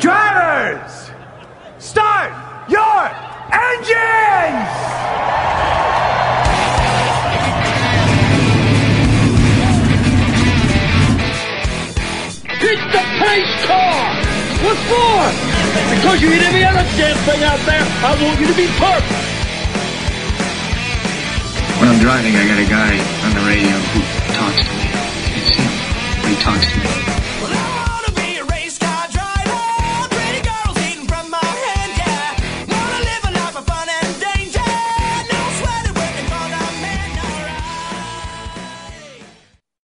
Drivers, start your engines! Hit the pace car! What for? Because you hit every other damn thing out there, I want you to be perfect! When I'm driving, I got a guy on the radio who talks to me. It's him. He talks to me.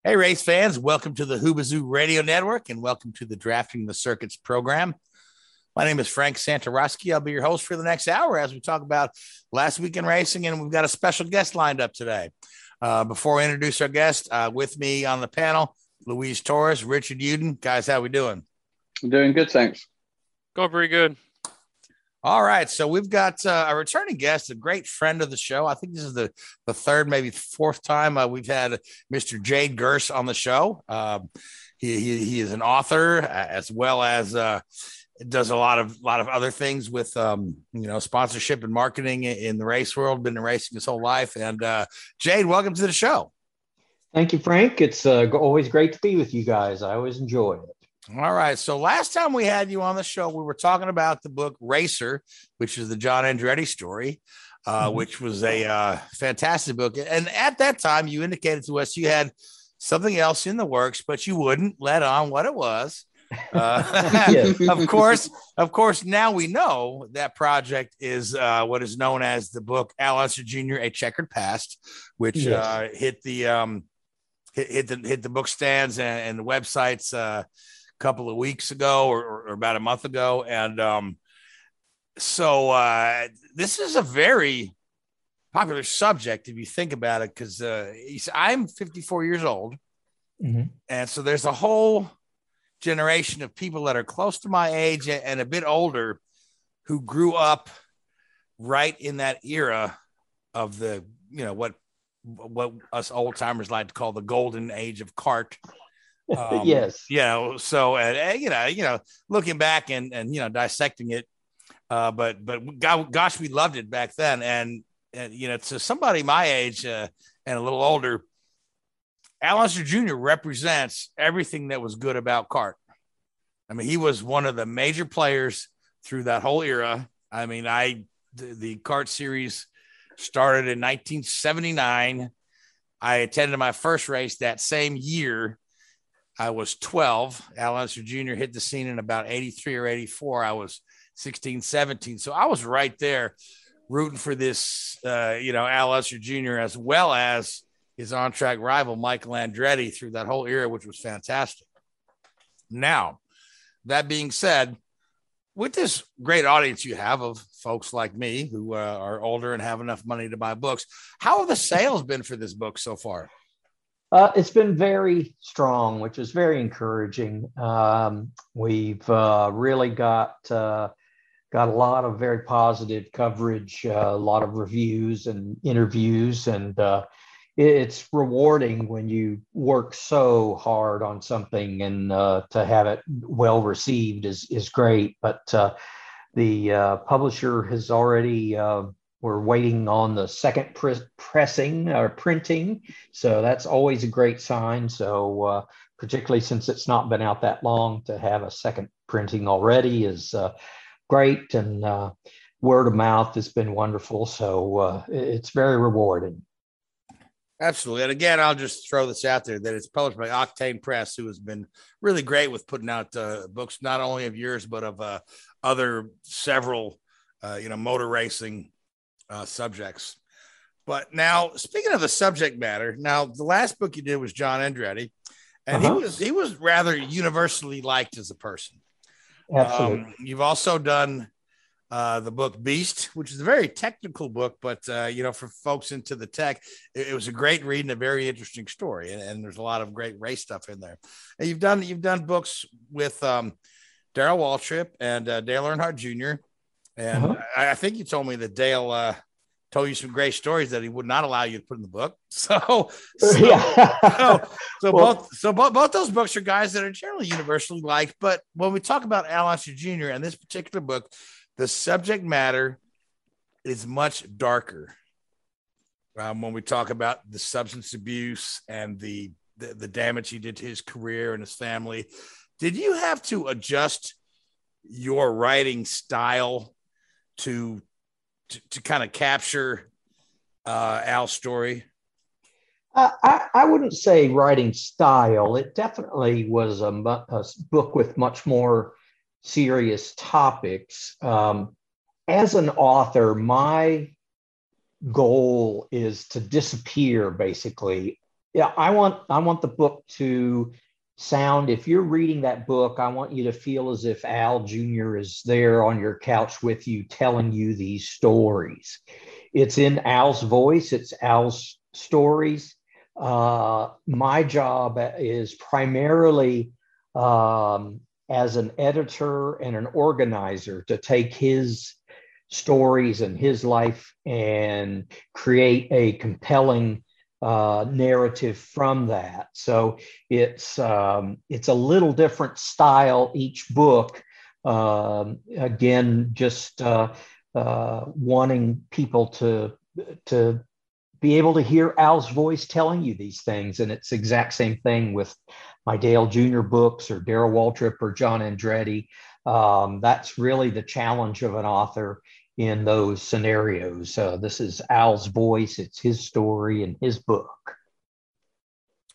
Hey, race fans, welcome to the Hoobazoo Radio Network and welcome to the Drafting the Circuits program. My name is Frank Santoroski. I'll be your host for the next hour as we talk about last week in racing, and we've got a special guest lined up today. Uh, before we introduce our guest, uh, with me on the panel, Louise Torres, Richard Uden. Guys, how we doing? I'm doing good, thanks. Going pretty good. All right, so we've got uh, a returning guest, a great friend of the show. I think this is the the third, maybe fourth time uh, we've had Mr. Jade Gurss on the show. Um, he, he, he is an author uh, as well as uh, does a lot of lot of other things with um, you know sponsorship and marketing in the race world. Been in racing his whole life. And uh, Jade, welcome to the show. Thank you, Frank. It's uh, always great to be with you guys. I always enjoy it. All right. So last time we had you on the show, we were talking about the book Racer, which is the John Andretti story, uh, mm-hmm. which was a uh, fantastic book. And at that time, you indicated to us you had something else in the works, but you wouldn't let on what it was. Uh, of course, of course. Now we know that project is uh, what is known as the book Al Unser Jr. A Checkered Past, which yes. uh, hit the um, hit, hit, the hit the book stands and, and the websites uh, couple of weeks ago or, or about a month ago. And um, so uh, this is a very popular subject if you think about it, because uh, I'm 54 years old. Mm-hmm. And so there's a whole generation of people that are close to my age and a bit older who grew up right in that era of the, you know, what what us old timers like to call the golden age of CART um, yes. You know, so uh, you know, you know, looking back and and you know, dissecting it, uh, but but gosh, we loved it back then, and and you know, to somebody my age uh, and a little older, Al Unser Jr. represents everything that was good about CART. I mean, he was one of the major players through that whole era. I mean, I the, the CART series started in 1979. I attended my first race that same year I was 12. Al Unser Jr. hit the scene in about 83 or 84. I was 16, 17. So I was right there rooting for this, uh, you know, Al Unser Jr. as well as his on track rival, Michael Andretti, through that whole era, which was fantastic. Now, that being said, with this great audience you have of folks like me who uh, are older and have enough money to buy books, how have the sales been for this book so far? Uh, it's been very strong, which is very encouraging. Um, we've uh, really got uh, got a lot of very positive coverage, uh, a lot of reviews and interviews, and uh, it's rewarding when you work so hard on something and uh, to have it well received is is great. But the publisher has already we're waiting on the second pre- pressing or printing. So that's always a great sign. So, uh, particularly since it's not been out that long, to have a second printing already is uh, great. And uh, word of mouth has been wonderful. So, uh, it's very rewarding. Absolutely. And again, I'll just throw this out there that it's published by Octane Press, who has been really great with putting out uh, books, not only of yours, but of uh, other several, you know, motor racing uh, subjects. But now, speaking of the subject matter, now the last book you did was John Andretti, and uh-huh. he was he was rather universally liked as a person. absolutely. Um, you've also done uh, the book Beast, which is a very technical book, but uh, you know, for folks into the tech, it, it, was a great read and a very interesting story. And, and, there's a lot of great race stuff in there. And you've done you've done books with um, Darrell Waltrip and uh, Dale Earnhardt Jr. And uh-huh. I, I, think you told me that Dale uh, told you some great stories that he would not allow you to put in the book. So, so yeah. so, so well, both so both, both those books are guys that are generally universally liked. But when we talk about Al Unser Jr. and this particular book, the subject matter is much darker. Um, when we talk about the substance abuse and the, the the damage he did to his career and his family, did you have to adjust your writing style to to, to kind of capture uh, Al's story? Uh, I, I wouldn't say writing style. It definitely was a, a book with much more serious topics. Um, as an author, my goal is to disappear basically. Yeah, I want I want the book to sound if you're reading that book, I want you to feel as if Al Jr. is there on your couch with you telling you these stories. It's in Al's voice, it's Al's stories. Uh, my job is primarily um, as an editor and an organizer to take his stories and his life and create a compelling uh, narrative from that. So it's um, it's a little different style each book. Um, again, just uh, uh, wanting people to to be able to hear Al's voice telling you these things, and it's exact same thing with my Dale Jr. books or Darrell Waltrip or John Andretti. Um, that's really the challenge of an author in those scenarios. Uh, this is Al's voice, it's his story and his book.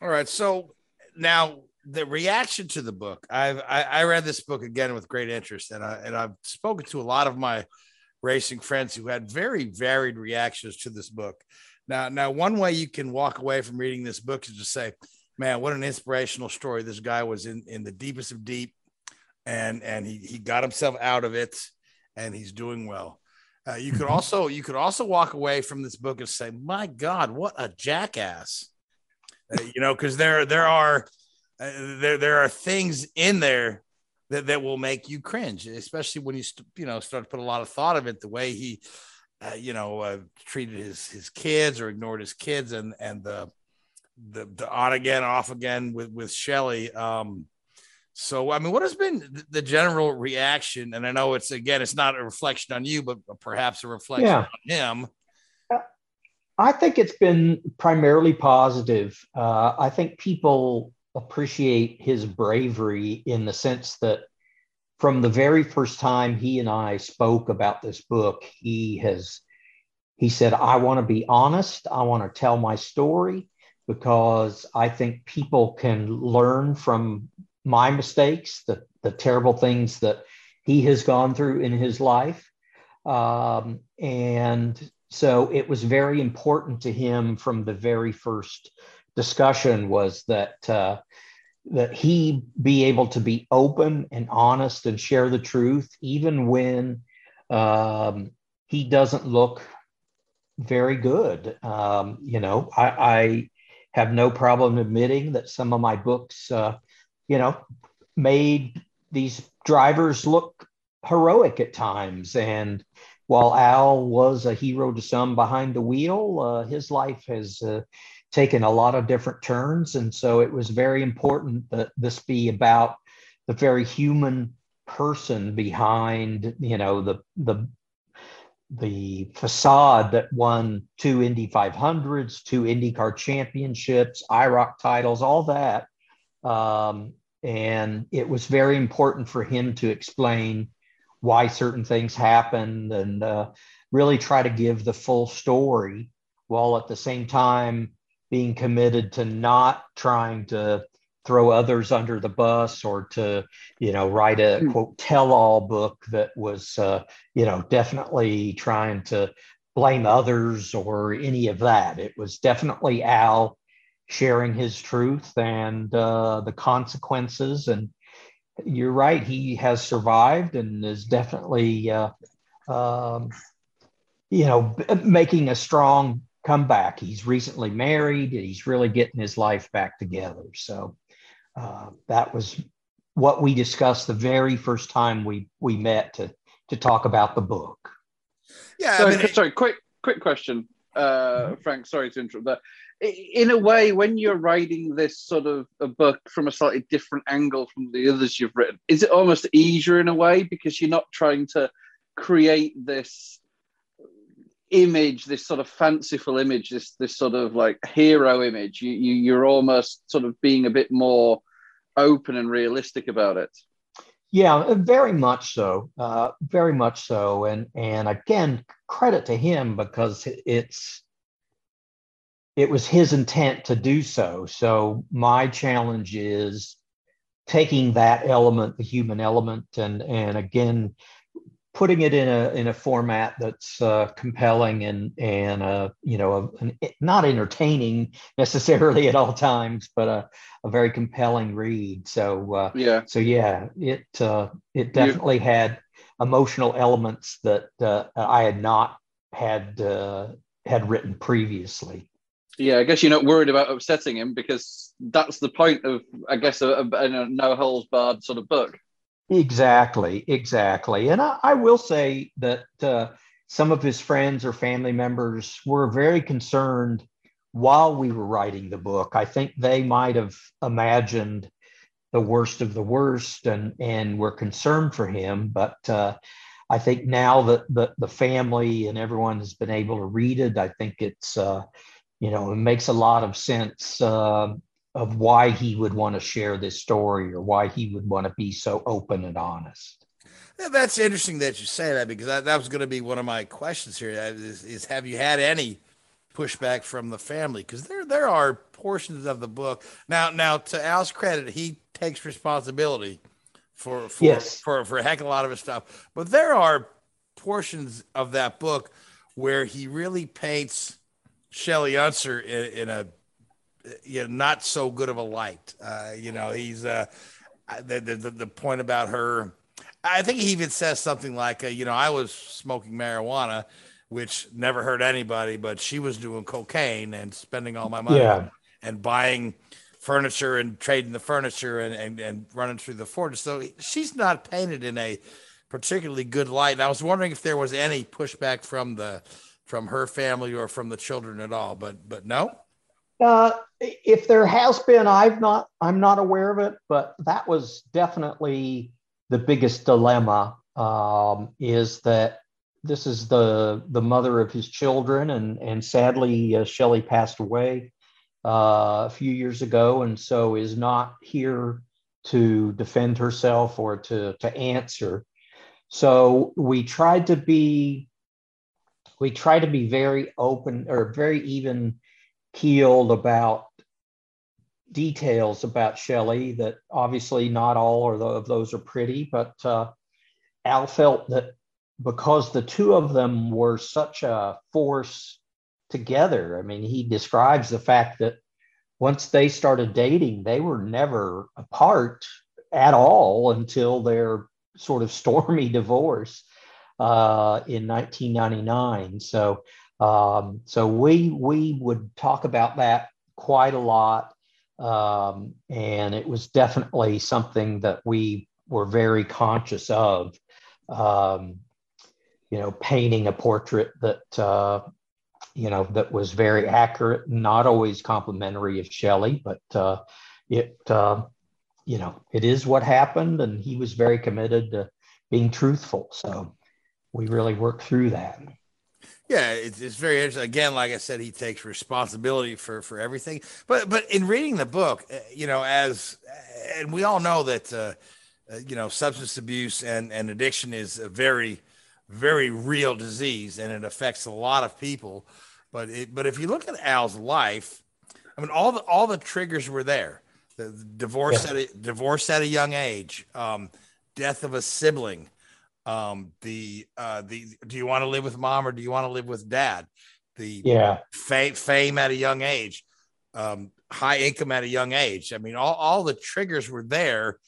All right. So now the reaction to the book, I've I, I read this book again with great interest, and I and I've spoken to a lot of my racing friends who had very varied reactions to this book. Now, now one way you can walk away from reading this book is to say, man, what an inspirational story. This guy was in, in the deepest of deep and, and he, he got himself out of it and he's doing well. Uh, you could mm-hmm. also, you could also walk away from this book and say, my God, what a jackass, uh, you know, cause there, there are, uh, there, there are things in there that, that will make you cringe, especially when you, st- you know, start to put a lot of thought of it, the way he, uh, you know, uh, treated his, his kids or ignored his kids and, and the, the, the on again, off again with with Shelley. Um, so I mean, what has been the general reaction? And I know it's again, it's not a reflection on you, but perhaps a reflection yeah. on him. I think it's been primarily positive. Uh, I think people appreciate his bravery in the sense that from the very first time he and I spoke about this book, he has he said, I want to be honest. I want to tell my story because I think people can learn from my mistakes, the, the terrible things that he has gone through in his life. Um, and so it was very important to him from the very first discussion was that uh, that he be able to be open and honest and share the truth, even when um, he doesn't look very good. Um, you know, I, I, have no problem admitting that some of my books, uh, you know, made these drivers look heroic at times. And while Al was a hero to some behind the wheel, uh, his life has uh, taken a lot of different turns. And so it was very important that this be about the very human person behind, you know, the, the the facade that won two Indy 500s, two IndyCar championships, IROC titles, all that. Um, and it was very important for him to explain why certain things happened and uh, really try to give the full story while at the same time being committed to not trying to throw others under the bus or to you know write a hmm. quote tell-all book that was uh, you know definitely trying to blame others or any of that it was definitely al sharing his truth and uh, the consequences and you're right. He has survived and is definitely, uh, um, you know, making a strong comeback. He's recently married. He's really getting his life back together. So uh, that was what we discussed the very first time we we met to to talk about the book. Yeah. Sorry, I mean, sorry quick quick question, uh, Frank. Sorry to interrupt that. In a way, when you're writing this sort of a book from a slightly different angle from the others you've written, is it almost easier in a way because you're not trying to create this image, this sort of fanciful image, this this sort of like hero image. You, you you're almost sort of being a bit more open and realistic about it. Yeah, very much so. Uh, very much so. And and again, credit to him because it's it was his intent to do so. So my challenge is taking that element, the human element, and and again putting it in a in a format that's uh, compelling and and uh, you know an, not entertaining necessarily at all times, but a, a very compelling read. So uh, yeah, so yeah, it uh, it definitely had emotional elements that uh, I had not had uh, had written previously. Yeah, I guess you're not worried about upsetting him because that's the point of, I guess, a, a, a no holds barred sort of book. Exactly, exactly. And I, I will say that uh, some of his friends or family members were very concerned while we were writing the book. I think they might have imagined the worst of the worst and, and were concerned for him. But uh, I think now that the, the family and everyone has been able to read it, I think it's, uh, you know, it makes a lot of sense uh, of why he would want to share this story or why he would want to be so open and honest. That's interesting that you say that because that, that was going to be one of my questions here is, is have you had any pushback from the family because there there are portions of the book now now to Al's credit he takes responsibility for for, yes. for for a heck of a lot of his stuff but there are portions of that book where he really paints Shelley Unser in, in a you know, not so good of a light. Uh, you know, he's uh, the, the the point about her. I think he even says something like, uh, you know, I was smoking marijuana, which never hurt anybody, but she was doing cocaine and spending all my money yeah. and buying furniture and trading the furniture and, and, and running through the fortress. So she's not painted in a particularly good light. And I was wondering if there was any pushback from the from her family or from the children at all, but but no. Uh, if there has been, I've not, I'm not aware of it, but that was definitely the biggest dilemma. Um, is that this is the the mother of his children, and and sadly, uh, passed away uh, a few years ago, and so is not here to defend herself or to to answer. So we tried to be we try to be very open or very even keeled about details about Shelley that obviously not all of those are pretty, but uh, Al felt that because the two of them were such a force together, I mean, he describes the fact that once they started dating, they were never apart at all until their sort of stormy divorce uh, in 1999. So um, so we we would talk about that quite a lot, um, and it was definitely something that we were very conscious of. Um, you know, painting a portrait that uh, you know that was very accurate, not always complimentary of Shelley, but uh, it uh, you know it is what happened, and he was very committed to being truthful. So we really work through that. Yeah, it's, it's very interesting. Again, like I said, he takes responsibility for for everything. But but in reading the book, uh, you know, as and we all know that uh, uh, you know substance abuse and and addiction is a very very real disease and it affects a lot of people. But it, but if you look at Al's life, I mean, all the all the triggers were there. The, the divorce yeah. at a, divorce at a young age, um, death of a sibling, um the uh the do you want to live with mom or do you want to live with dad the yeah fame fame at a young age um high income at a young age i mean all, all the triggers were there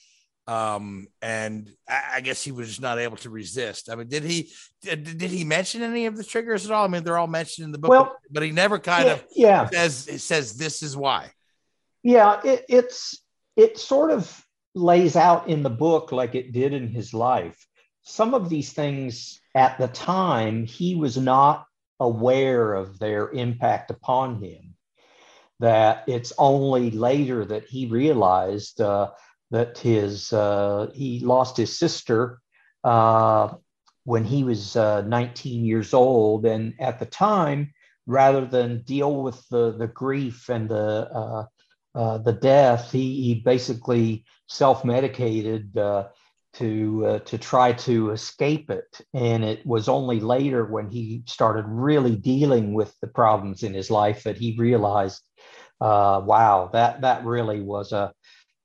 um, and I, I, guess he was just not able to resist. I mean, did he did, did he mention any of the triggers at all? I mean, they're all mentioned in the book, well, but he never kind yeah, of yeah says it says this is why. Yeah, it, it's it sort of lays out in the book like it did in his life. Some of these things at the time he was not aware of their impact upon him. That it's only later that he realized. Uh, that his uh, he lost his sister uh, when he was uh, 19 years old, and at the time, rather than deal with the the grief and the uh, uh, the death, he, he basically self medicated uh, to to try to escape it. And it was only later when he started really dealing with the problems in his life that he realized, wow, that that really was a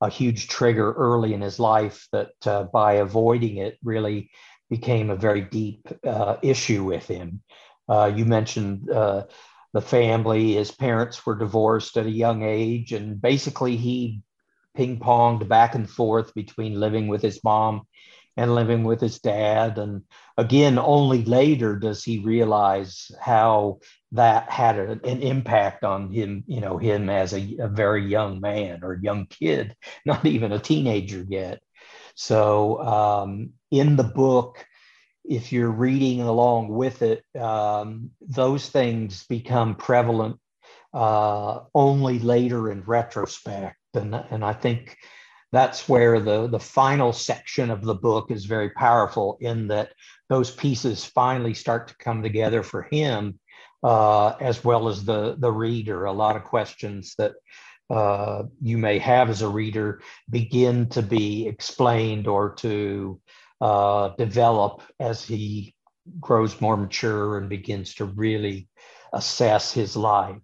a huge trigger early in his life that uh, by avoiding it really became a very deep uh, issue with him. Uh, you mentioned uh, the family, his parents were divorced at a young age, and basically he ping ponged back and forth between living with his mom and living with his dad. And again, only later does he realize how that had a, an impact on him, you know, him as a, a, very young man or young kid, not even a teenager yet. So um, in the book, if you're reading along with it, um, those things become prevalent uh, only later in retrospect. And, and I think that's where the, the final section of the book is very powerful in that those pieces finally start to come together for him uh, as well as the, the reader. A lot of questions that uh, you may have as a reader begin to be explained or to uh, develop as he grows more mature and begins to really assess his life.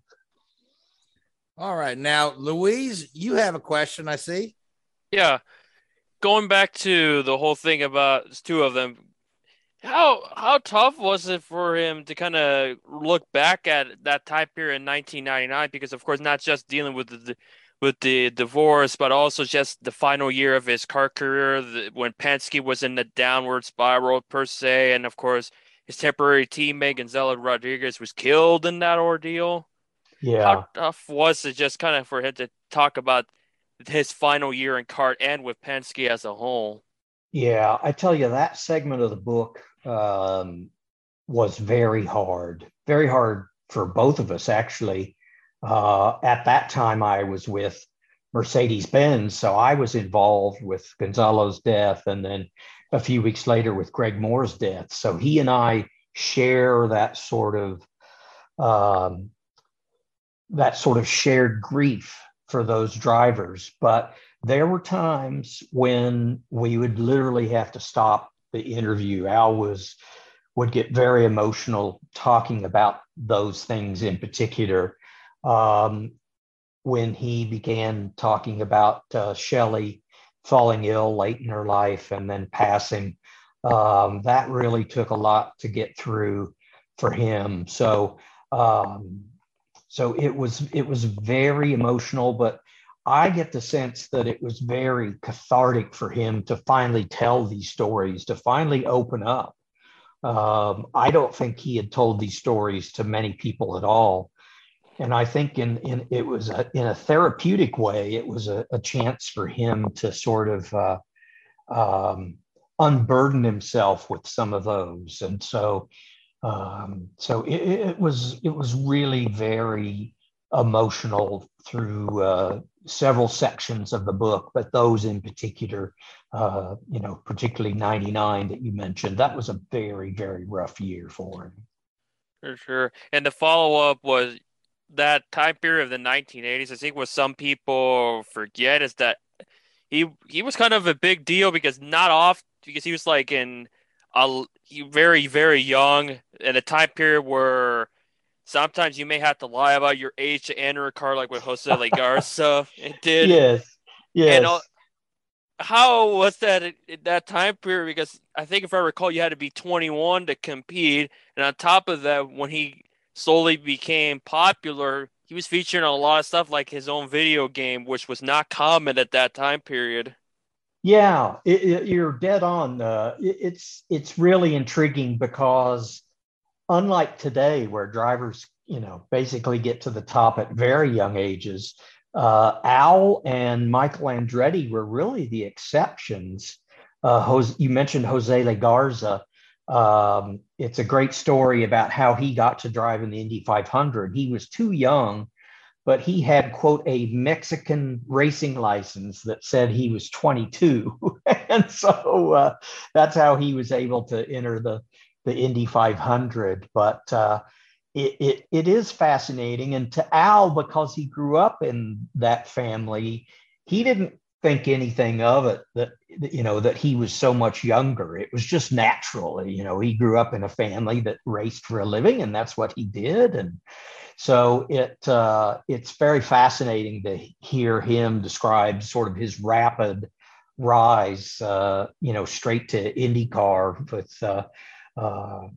All right. Now, Louise, you have a question, I see. Yeah. Going back to the whole thing about two of them, how how tough was it for him to kind of look back at that time period in 1999? Because of course, not just dealing with the with the divorce, but also just the final year of his car career the, when Penske was in the downward spiral per se, and of course his temporary teammate Gonzalo Rodriguez was killed in that ordeal. Yeah, how tough was it just kind of for him to talk about his final year in CART and with Penske as a whole? Yeah, I tell you that segment of the book um, was very hard, very hard for both of us actually. Uh, at that time, I was with Mercedes Benz, so I was involved with Gonzalo's death, and then a few weeks later with Greg Moore's death. So he and I share that sort of um, that sort of shared grief for those drivers. But there were times when we would literally have to stop the interview. Al was would get very emotional talking about those things in particular. Um, when he began talking about uh, Shelley falling ill late in her life and then passing, um, that really took a lot to get through for him. So, um, so it was it was very emotional, but I get the sense that it was very cathartic for him to finally tell these stories, to finally open up. Um, I don't think he had told these stories to many people at all. And I think in, in it was a, in a therapeutic way, it was a, a chance for him to sort of uh, um, unburden himself with some of those. And so, um, so it, it was it was really very emotional through uh, several sections of the book, but those in particular, uh, you know, particularly 99 that you mentioned, that was a very, very rough year for him. For sure. And the follow up was that time period of the 1980s, I think what some people forget is that he he was kind of a big deal because not off because he was like in a very very young in a time period where sometimes you may have to lie about your age to enter a car, like with Jose Legarza it did. Yes, yes. And, uh, how was that at that time period? Because I think if I recall, you had to be 21 to compete, and on top of that, when he slowly became popular, he was featuring a lot of stuff like his own video game, which was not common at that time period. Yeah, it, it, you're dead on. Uh, it, it's it's really intriguing because unlike today, where drivers you know basically get to the top at very young ages, uh, Al and Michael Andretti were really the exceptions. Uh, Jose, you mentioned Josele Garza. Um, it's a great story about how he got to drive in the Indy 500. He was too young but he had quote a mexican racing license that said he was 22 and so uh, that's how he was able to enter the the indy 500 but uh, it, it, it is fascinating. And to al because he grew up in that family he didn't think anything of it that you know that he was so much younger. It was just natural. You know he grew up in a family that raced for a living and that's what he did. And so it uh, it's very fascinating to hear him describe sort of his rapid rise, uh, you know, straight to IndyCar with, uh, uh,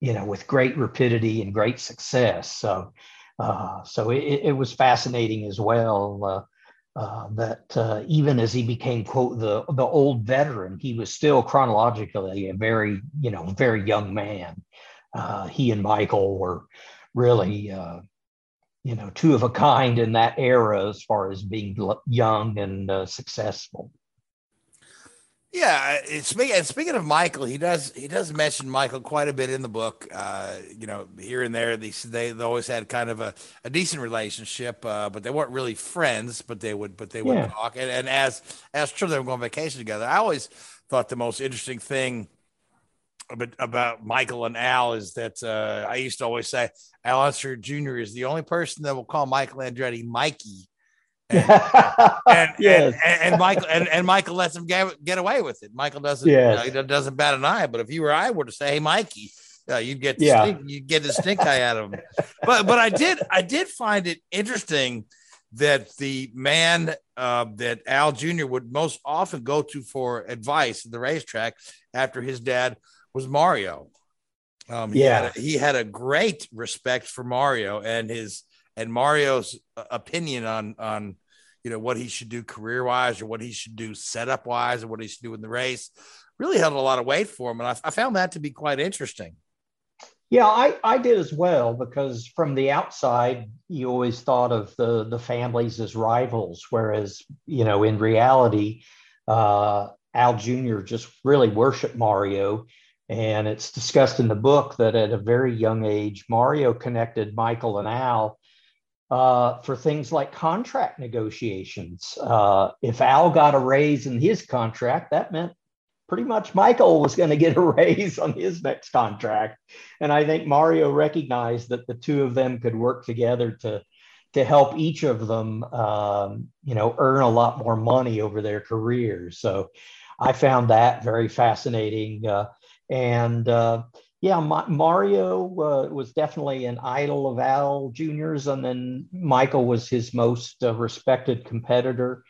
you know, with great rapidity and great success. So, uh, so it, it, was fascinating as well. Uh, uh, that even as he became quote the the old veteran, he was still chronologically a very you know very young man. He and Michael were really, uh, you know, two of a kind in that era as far as being young and uh, successful. Yeah, speaking speaking of Michael, he does he does mention Michael quite a bit in the book. Uh, you know, here and there, they they, they always had kind of a, a decent relationship, uh, but they weren't really friends. But they would but they would yeah. talk, and, and as as true, they were going on vacation together. I always thought the most interesting thing about, about Michael and Al is that uh, I used to always say Al Unser Jr. is the only person that will call Michael Andretti Mikey. And, and, yes. and, and, Michael and, and Michael lets him get, get away with it. Michael doesn't yes. you know, doesn't bat an eye. But if you or I were to say, "Hey, Mikey," uh, you'd get the yeah. stink, you'd get the stink eye out of him. But but I did I did find it interesting that the man uh, that Al Jr. would most often go to for advice at the racetrack after his dad was Mario. Um, he yeah, had a, he had a great respect for Mario and his and Mario's opinion on on you know what he should do career wise or what he should do setup wise or what he should do in the race really held a lot of weight for him, and I, I found that to be quite interesting. Yeah, I, I did as well because from the outside, you always thought of the the families as rivals, whereas you know in reality, uh, Al Jr. just really worshiped Mario and it's discussed in the book that at a very young age, Mario connected Michael and Al uh, for things like contract negotiations. Uh, if Al got a raise in his contract, that meant pretty much Michael was going to get a raise on his next contract. And I think Mario recognized that the two of them could work together to to help each of them, um, you know, earn a lot more money over their careers. So I found that very fascinating. Uh, and uh, yeah, Ma- Mario uh, was definitely an idol of Al Jr.'s, and then Michael was his most uh, respected competitor.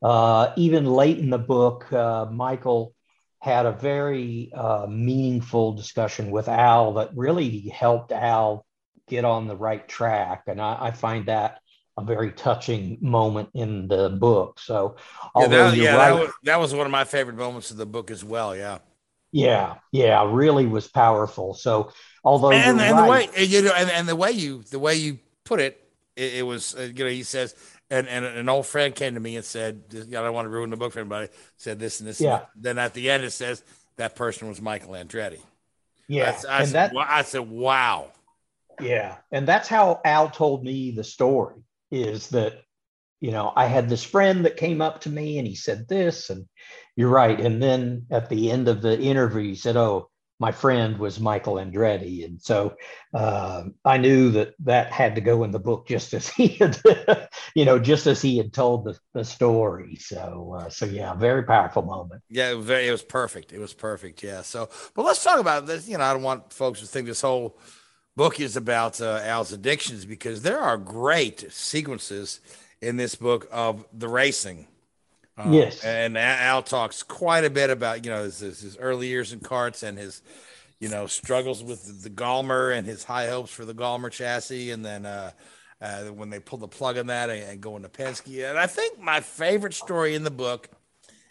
Uh, even late in the book, uh, Michael had a very uh, meaningful discussion with Al that really helped Al get on the right track, and I, I find that a very touching moment in the book. So, yeah, that, yeah right, that, was, that was one of my favorite moments of the book as well. Yeah. Yeah, yeah, really was powerful. So although and, and right, the way you know, and, and the way you the way you put it, it, it was uh, you know he says, and, and an old friend came to me and said, I don't want to ruin the book for anybody. Said this and this. Yeah. And then at the end it says that person was Michael Andretti. Yeah, I, I and said, that I said, wow. Yeah, and that's how Al told me the story. Is that you know, I had this friend that came up to me and he said this, and you're right. And then at the end of the interview, he said, Oh, my friend was Michael Andretti. And so uh, I knew that that had to go in the book just as he had, you know, just as he had told the, the story. So, uh, so yeah, very powerful moment. Yeah, very, it was perfect. It was perfect. Yeah. So, but let's talk about this. You know, I don't want folks to think this whole book is about uh, Al's addictions because there are great sequences in this book of the racing. Um, yes, and Al talks quite a bit about you know his, his early years in carts and his you know struggles with the Galmer and his high hopes for the Galmer chassis, and then uh, uh, when they pull the plug on that and, and go into Penske. And I think my favorite story in the book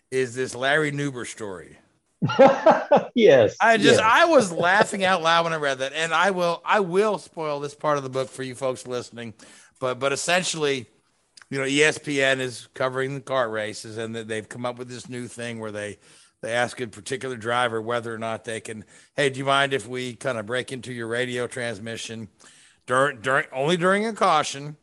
is this Larry Nuber story. yes. I just yes. I was laughing out loud when I read that, and I will I will spoil this part of the book for you folks listening, but but essentially, you know, ESPN is covering the CART races, and they've come up with this new thing where they they ask a particular driver whether or not they can. Hey, do you mind if we kind of break into your radio transmission during during only during a caution,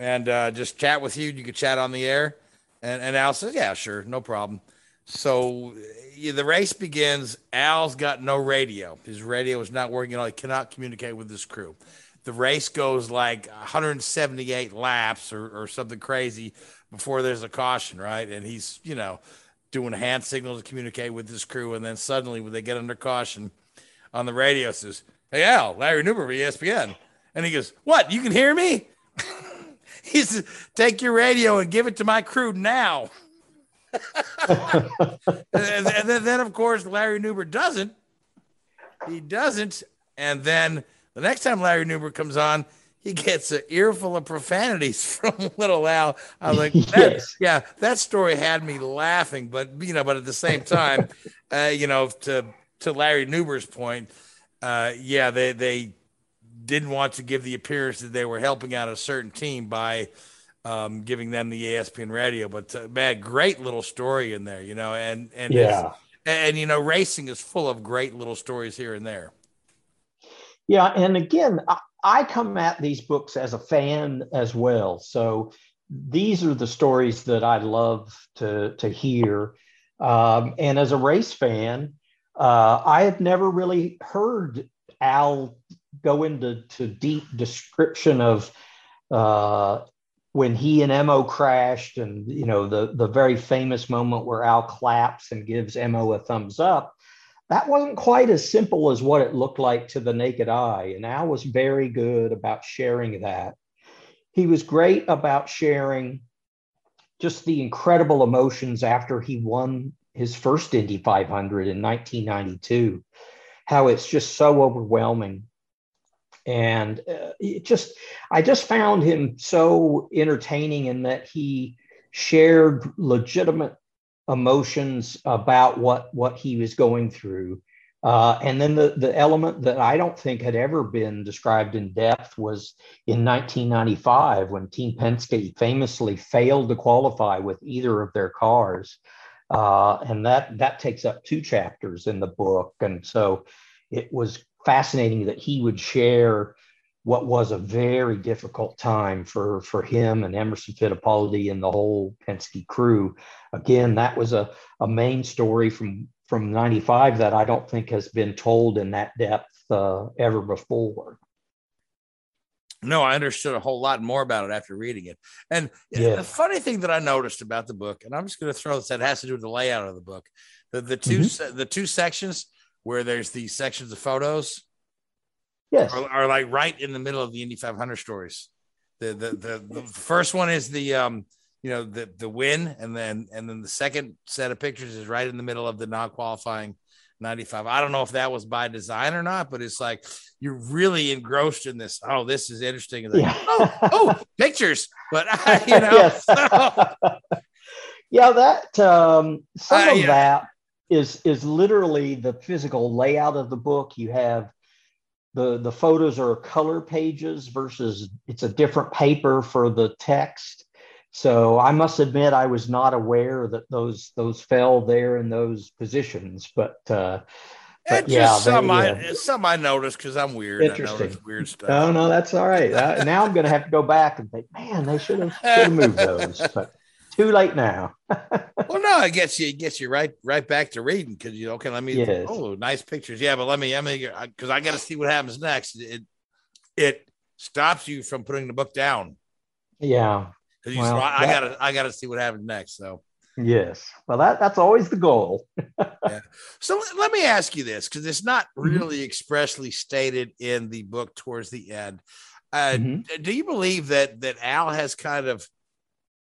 and uh, just chat with you? You could chat on the air, and and Al says, yeah, sure, no problem. So yeah, the race begins. Al's got no radio. His radio is not working at all. He cannot communicate with his crew. The race goes like 178 laps or, or something crazy before there's a caution, right? And he's, you know, doing hand signal to communicate with his crew. And then suddenly, when they get under caution on the radio, says, Hey, Al, Larry Nuber, ESPN. And he goes, What? You can hear me? he says, Take your radio and give it to my crew now and, then, then, of course, Larry Nuber doesn't. He doesn't. And then the next time Larry Nuber comes on, he gets an earful of profanities from Little Al. I was like, that, yes. yeah, that story had me laughing, but you know, but at the same time, uh, you know, to to Larry Nuber's point, uh, yeah, they they didn't want to give the appearance that they were helping out a certain team by um, giving them the ESPN radio. But uh, man, great little story in there, you know, and and yeah, and you know, racing is full of great little stories here and there. Yeah, and again, I, I come at these books as a fan as well, so these are the stories that I love to to hear. Um, and as a race fan, uh, I had never really heard Al go into to deep description of uh, when he and Mo crashed, and you know the the very famous moment where Al claps and gives Mo a thumbs up, that wasn't quite as simple as what it looked like to the naked eye. And Al was very good about sharing that. He was great about sharing just the incredible emotions after he won his first Indy 500 in 1992. How it's just so overwhelming and uh, it just i just found him so entertaining in that he shared legitimate emotions about what what he was going through uh, and then the, the element that I don't think had ever been described in depth was in 1995 when Team Penske famously failed to qualify with either of their cars. Uh, and that, that takes up two chapters in the book. And so it was fascinating that he would share what was a very difficult time for for him and Emerson Fittipaldi and the whole Penske crew. Again, that was a, a main story from from 95 that I don't think has been told in that depth uh, ever before. No, I understood a whole lot more about it after reading it. And yeah. the funny thing that I noticed about the book, and I'm just going to throw this that has to do with the layout of the book, the, the 2 mm-hmm. the two sections where there's the sections of photos. Yes. Are, are, like right in the middle of the Indy 500 stories. The, the the the first one is the um you know the the win and then and then the second set of pictures is right in the middle of the non-qualifying 95 i don't know if that was by design or not but it's like you're really engrossed in this oh this is interesting like, yeah. oh, oh pictures but you know yes. yeah that um some uh, of yeah. that is is literally the physical layout of the book. You have the the photos are color pages versus it's a different paper for the text. So I must admit I was not aware that those those fell there in those positions, but uh, but yeah, just some they, I yeah. some I noticed because I'm weird. Interesting, weird stuff. Oh no, that's all right. uh, now I'm going to have to go back and think, man, they should have should have moved those. But too late now. well, no, I guess you, gets you right, right back to reading because you okay. Let me. Yes. Oh, nice pictures. Yeah, but let me. I mean, because I got to see what happens next. It it stops you from putting the book down. Yeah. Because well, I, that, gotta, I gotta see what happens next. So. Yes. Well, that that's always the goal. yeah. So let me ask you this, because it's not mm-hmm. really mm-hmm. expressly stated in the book towards the end. Uh, mm-hmm. Do you believe that that Al has kind of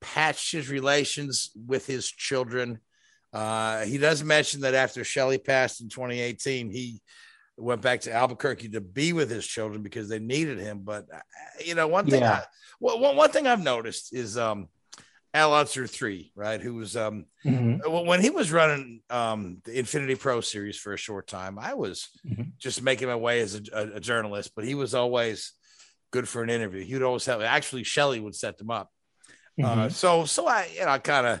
patched his relations with his children. Uh, he does mention that after Shelley passed in 2018, he went back to Albuquerque to be with his children because they needed him. But uh, you know, one thing, yeah. I, well, one thing I've noticed is um, Al Unser three, right? Who was um, mm-hmm. when he was running um, the Infiniti Pro series for a short time, I was mm-hmm. just making my way as a, a, a journalist, but he was always good for an interview. He would always have actually Shelley would set them up. Uh, mm-hmm. Uh, so so I you know I kind of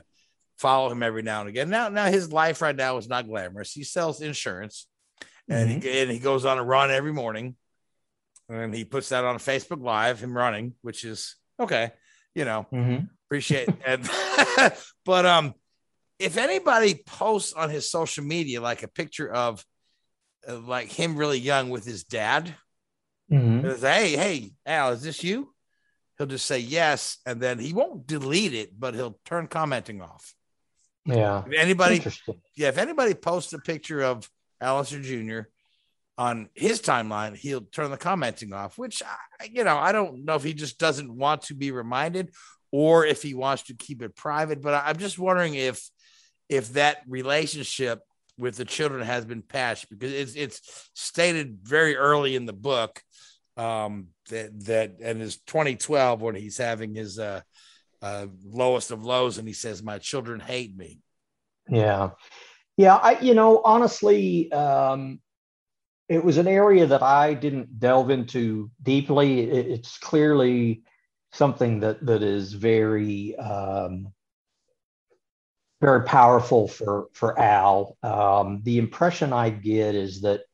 follow him every now and again. Now now his life right now is not glamorous. He sells insurance, and mm-hmm. he and he goes on a run every morning, and he puts that on Facebook Live him running, which is okay. You know, mm-hmm. appreciate it. but um, if anybody posts on his social media like a picture of uh, like him really young with his dad, mm-hmm. hey hey Al, is this you? He'll just say yes, and then he won't delete it, but he'll turn commenting off. Yeah. If anybody, yeah, if anybody posts a picture of Al Unser Jr. on his timeline, he'll turn the commenting off. Which you know, I don't know if he just doesn't want to be reminded, or if he wants to keep it private. But I'm just wondering if if that relationship with the children has been patched because it's it's stated very early in the book um, that that and is 2012 when he's having his uh, uh, lowest of lows, and he says, "My children hate me." Yeah, yeah. I you know honestly, um, it was an area that I didn't delve into deeply. It, it's clearly something that that is very um, very powerful for for Al. Um, the impression I get is that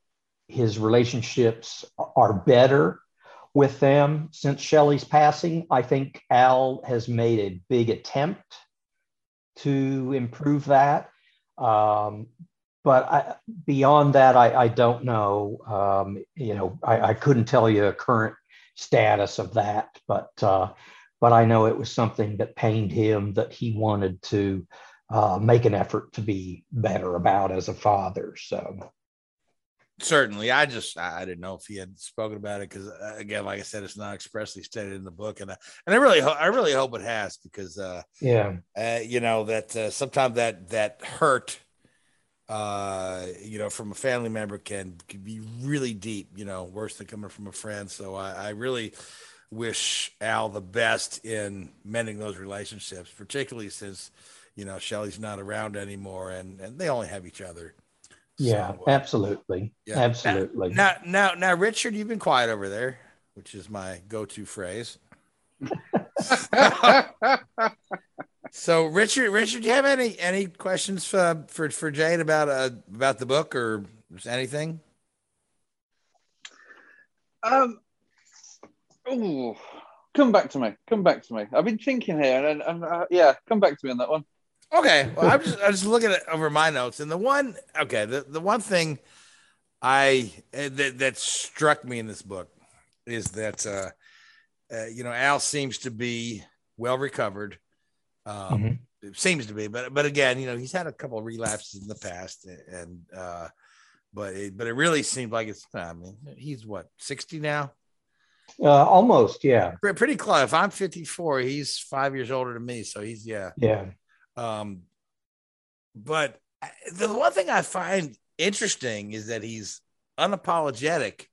his relationships are better with them since Shelley's passing. I think Al has made a big attempt to improve that. Um, but I, beyond that, I, I don't know. Um, you know, I, I, couldn't tell you a current status of that, but uh, but I know it was something that pained him that he wanted to uh, make an effort to be better about as a father. So certainly. I just i didn't know if he had spoken about it because uh, again like i said it's not expressly stated in the book and I, and i really ho- i really hope it has because uh yeah. uh, you know that uh, sometimes that that hurt uh you know from a family member can, can be really deep you know worse than coming from a friend. So i, I really wish al the best in mending those relationships particularly since you know shelly's not around anymore and and they only have each other yeah, so, uh, absolutely. Yeah. Absolutely. Now, now, now, Richard, you've been quiet over there, which is my go-to phrase. so, Richard, Richard, do you have any any questions for for, for Jade about uh, about the book or anything? Um. Oh, come back to me. Come back to me. I've been thinking here, and, and uh, yeah, come back to me on that one. Okay, well, I'm just I'm just looking at over my notes, and the one okay, the, the one thing I eh, that that struck me in this book is that uh, uh you know Al seems to be well recovered. Um, mm-hmm. It seems to be, but but again, you know, he's had a couple of relapses in the past, and uh, but it, but it really seemed like it's. I mean, he's what sixty now. Uh, almost, yeah. Pretty close. If I'm 54, he's five years older than me, so he's yeah, yeah. Um, but the one thing I find interesting is that he's unapologetic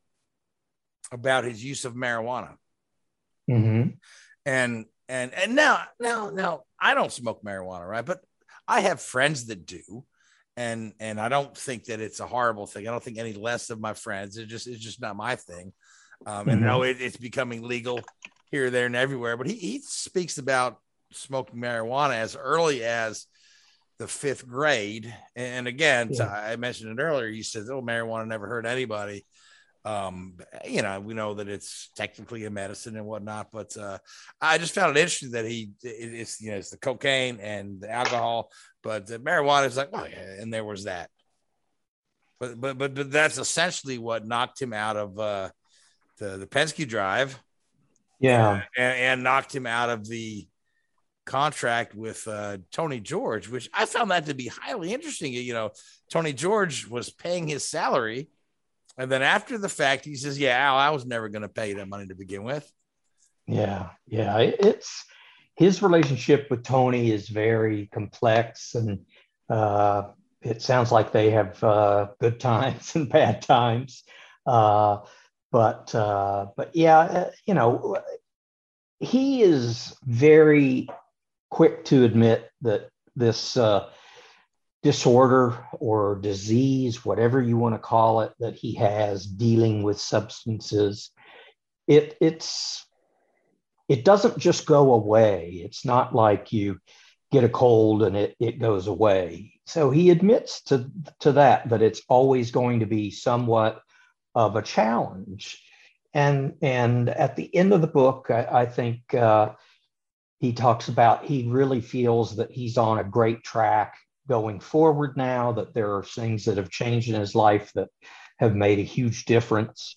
about his use of marijuana. Mm-hmm. And and and now now now I don't smoke marijuana, right? But I have friends that do, and and I don't think that it's a horrible thing. I don't think any less of my friends. It just it's just not my thing. Um, and mm-hmm. no, it, it's becoming legal here, there, and everywhere. But he he speaks about smoking marijuana as early as the fifth grade. And again, yeah. I mentioned it earlier. He says, "Oh, marijuana never hurt anybody." Um, you know, we know that it's technically a medicine and whatnot, but uh, I just found it interesting that he it, it's you know it's the cocaine and the alcohol, but the marijuana is like, oh yeah, and there was that. But but but, but that's essentially what knocked him out of uh, the the Penske drive. Yeah, and, and knocked him out of the contract with uh, Tony George, which I found that to be highly interesting. You know, Tony George was paying his salary, and then after the fact, he says, "Yeah, Al, I was never going to pay you that money to begin with." Yeah, yeah, it's his relationship with Tony is very complex, and uh, it sounds like they have uh, good times and bad times. Uh, but uh, but yeah, uh, you know, he is very quick to admit that this uh, disorder or disease, whatever you want to call it, that he has dealing with substances, it it's it doesn't just go away. It's not like you get a cold and it, it goes away. So he admits to, to that, that it's always going to be somewhat of a challenge. And, and at the end of the book, I, I think uh, he talks about he really feels that he's on a great track going forward now, that there are things that have changed in his life that have made a huge difference,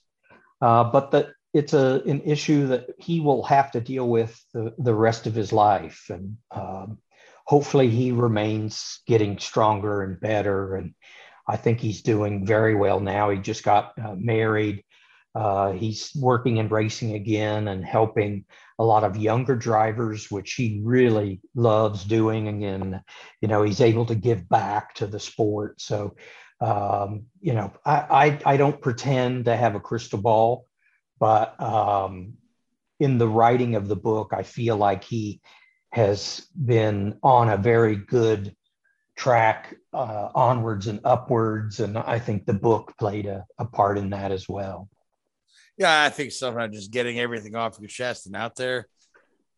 uh, but that it's a, an issue that he will have to deal with the, the rest of his life. And um, hopefully he remains getting stronger and better. And I think he's doing very well now. He just got uh, married. Uh, he's working and racing again and helping a lot of younger drivers, which he really loves doing. And, you know, he's able to give back to the sport. So, um, you know, I, I, I, don't pretend to have a crystal ball, but um, in the writing of the book, I feel like he has been on a very good track uh, onwards and upwards. And I think the book played a, a part in that as well. Yeah, I think sometimes just getting everything off your chest and out there,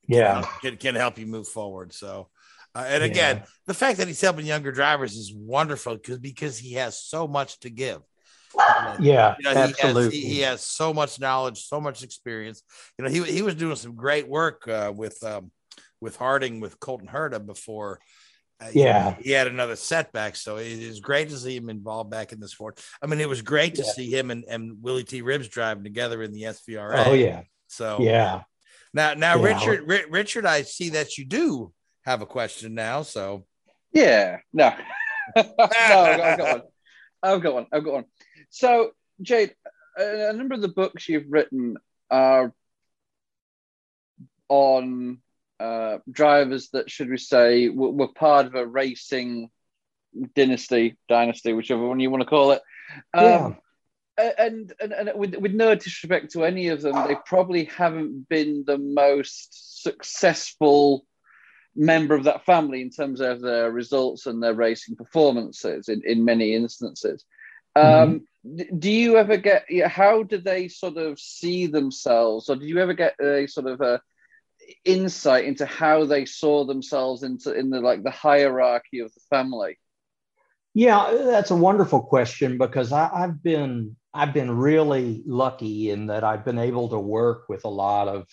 yeah, can, can help you move forward. So, uh, and again, yeah. the fact that he's helping younger drivers is wonderful because because he has so much to give. yeah, you know, absolutely. He has, he, he has, so much knowledge, so much experience. You know, he he was doing some great work uh, with um, with Harding with Colton Herta before Uh, yeah, he, he, had another setback. So it is great to see him involved back in this sport. I mean, it was great to yeah. see him and, and Willy T. Ribbs driving together in the SVRA. Oh yeah. So yeah. Now, now, yeah. Richard, R- Richard, I see that you do have a question now. So yeah, no, no, I've got one. I've got one. I've got one. So Jade, a, a number of the books you've written are on uh, drivers that, should we say, were, were, part of a racing dynasty, dynasty, whichever one you want to call it. Um, yeah. And, and, and with, with no disrespect to any of them, they probably haven't been the most successful member of that family in terms of their results and their racing performances in, in many instances. Um, mm-hmm. Do you ever get, how do they sort of see themselves, or do you ever get a sort of a, insight into how they saw themselves into in the like the hierarchy of the family? Yeah, that's a wonderful question because I, have been I've been really lucky in that I've been able to work with a lot of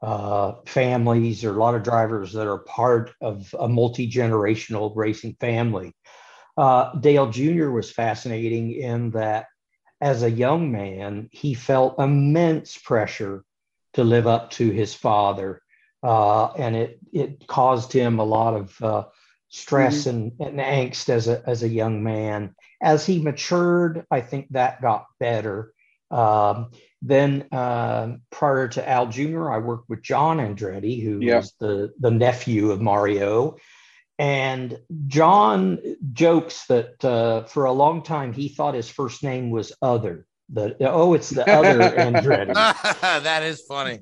uh, families or a lot of drivers that are part of a multi generational racing family. Uh, Dale Jr. was fascinating in that as a young man, he felt immense pressure to live up to his father uh, and it it caused him a lot of uh, stress mm-hmm. and, and angst as a as a young man. As he matured, I think that got better. Um, then uh, prior to Al Jr., I worked with John Andretti, who yeah. was the the nephew of Mario. And John jokes that uh, for a long time he thought his first name was Other. The oh, it's the other Andretti. that is funny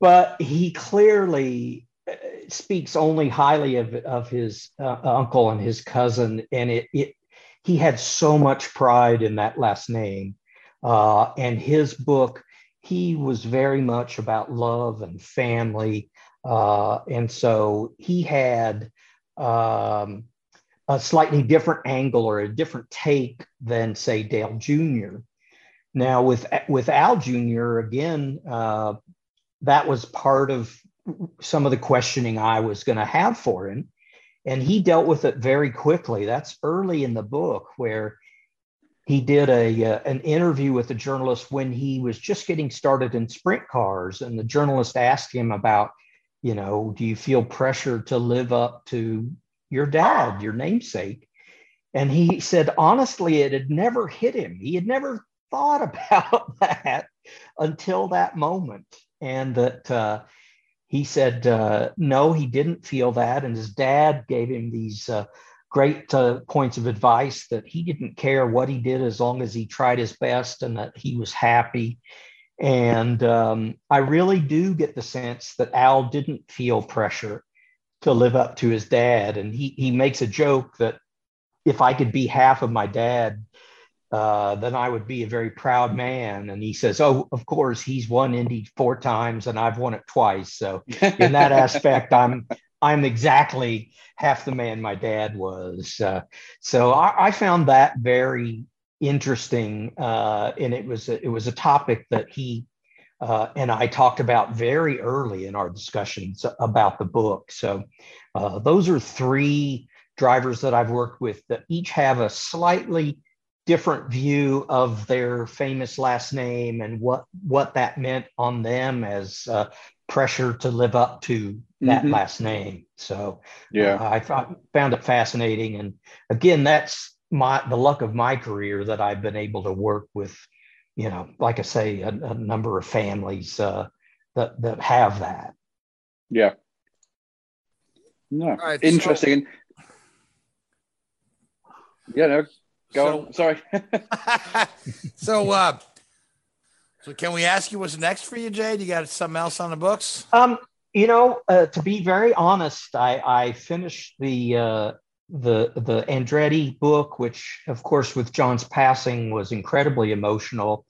but he clearly uh, speaks only highly of, of his uh, uncle and his cousin, and it, it he had so much pride in that last name. Uh, and his book, he was very much about love and family. Uh, and so he had um, a slightly different angle or a different take than, say, Dale Jr. Now, with, with Al Jr., again, uh, that was part of some of the questioning I was going to have for him. And he dealt with it very quickly. That's early in the book where he did a uh, an interview with a journalist when he was just getting started in sprint cars and the journalist asked him about you know do you feel pressure to live up to your dad your namesake and he said honestly it had never hit him he had never thought about that until that moment and that uh, he said uh, no, he didn't feel that, and his dad gave him these uh, great uh, points of advice that he didn't care what he did as long as he tried his best and that he was happy. And um, I really do get the sense that Al didn't feel pressure to live up to his dad, and he he makes a joke that if I could be half of my dad, uh, then I would be a very proud man. And he says, Oh, of course, he's won Indy four times and I've won it twice. So in that aspect, I'm I'm exactly half the man my dad was. Uh, so I, I, found that very interesting. Uh, and it was a, it was a topic that he uh, and I talked about very early in our discussions about the book. So uh, those are three drivers that I've worked with that each have a slightly different view of their famous last name and what what that meant on them as uh, pressure to live up to that mm-hmm. last name. So yeah, uh, I thought, found it fascinating, and again, that's my the luck of my career that I've been able to work with, you know, like I say, a, a number of families uh, that that have that. Yeah. No, right, interesting. So, yeah, no, Go so. Sorry. so, uh, so can we ask you what's next for you, Jay? You got something else on the books? Um, you know, uh, to be very honest, I, I finished the uh, the the Andretti book, which, of course, with John's passing, was incredibly emotional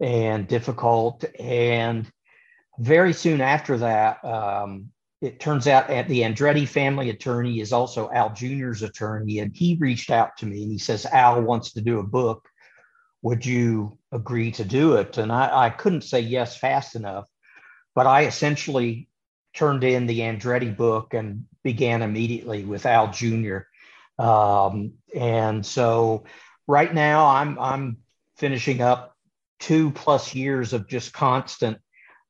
and difficult. And very soon after that, um, it turns out at the Andretti family attorney is also Al Jr.'s attorney, and he reached out to me and he says, Al wants to do a book. Would you agree to do it? And I, I couldn't say yes fast enough, but I essentially turned in the Andretti book and began immediately with Al Jr. Um, and so right now I'm I'm finishing up two plus years of just constant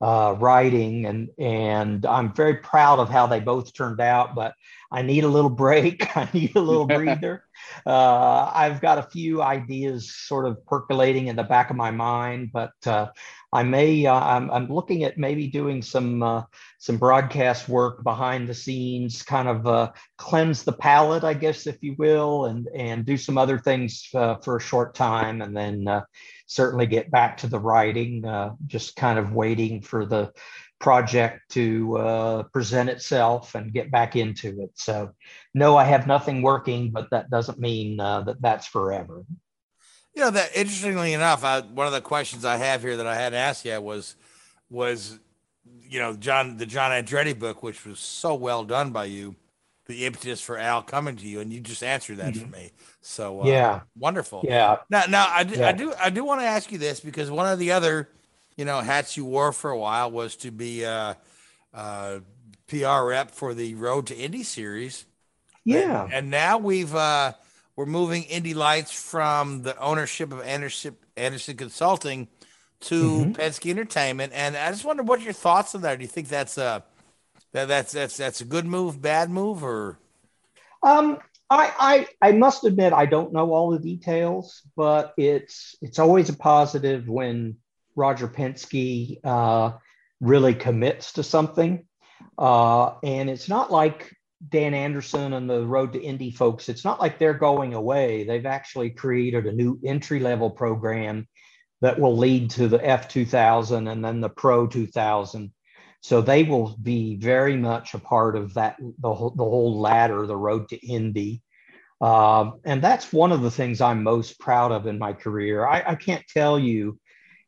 uh, writing, and and I'm very proud of how they both turned out. But I need a little break. I need a little breather. Uh, I've got a few ideas sort of percolating in the back of my mind, but uh, I may. Uh, I'm, I'm looking at maybe doing some uh, some broadcast work behind the scenes, kind of uh, cleanse the palate, I guess, if you will, and and do some other things for a short time, and then certainly get back to the writing, uh, just kind of waiting for the project to uh, present itself and get back into it. So, no, I have nothing working, but that doesn't mean uh, that that's forever. You know that interestingly enough, I, one of the questions I have here that I hadn't asked yet was was you know John the John Andretti book, which was so well done by you the impetus for Al coming to you, and you just answered that mm-hmm. for me. So uh, yeah, wonderful. Yeah. Now, now I do, yeah. I do, I do want to ask you this because one of the other, you know, hats you wore for a while was to be a, a PR rep for the Road to Indy series. Yeah. And, and now we've uh, we're moving Indy Lights from the ownership of Anderson Anderson Consulting to mm-hmm. Penske Entertainment, and I just wonder what your thoughts on that. Do you think that's a that that's that's that's a good move, bad move, or? Um, I, I I must admit I don't know all the details, but it's it's always a positive when Roger Penske uh, really commits to something, uh, and it's not like Dan Andersen and the Road to Indy folks. It's not like they're going away. They've actually created a new entry level program that will lead to the F2000 and then the Pro 2000 So they will be very much a part of that the whole, the whole ladder, the road to Indy. Um, and that's one of the things I'm most proud of in my career. I, I can't tell you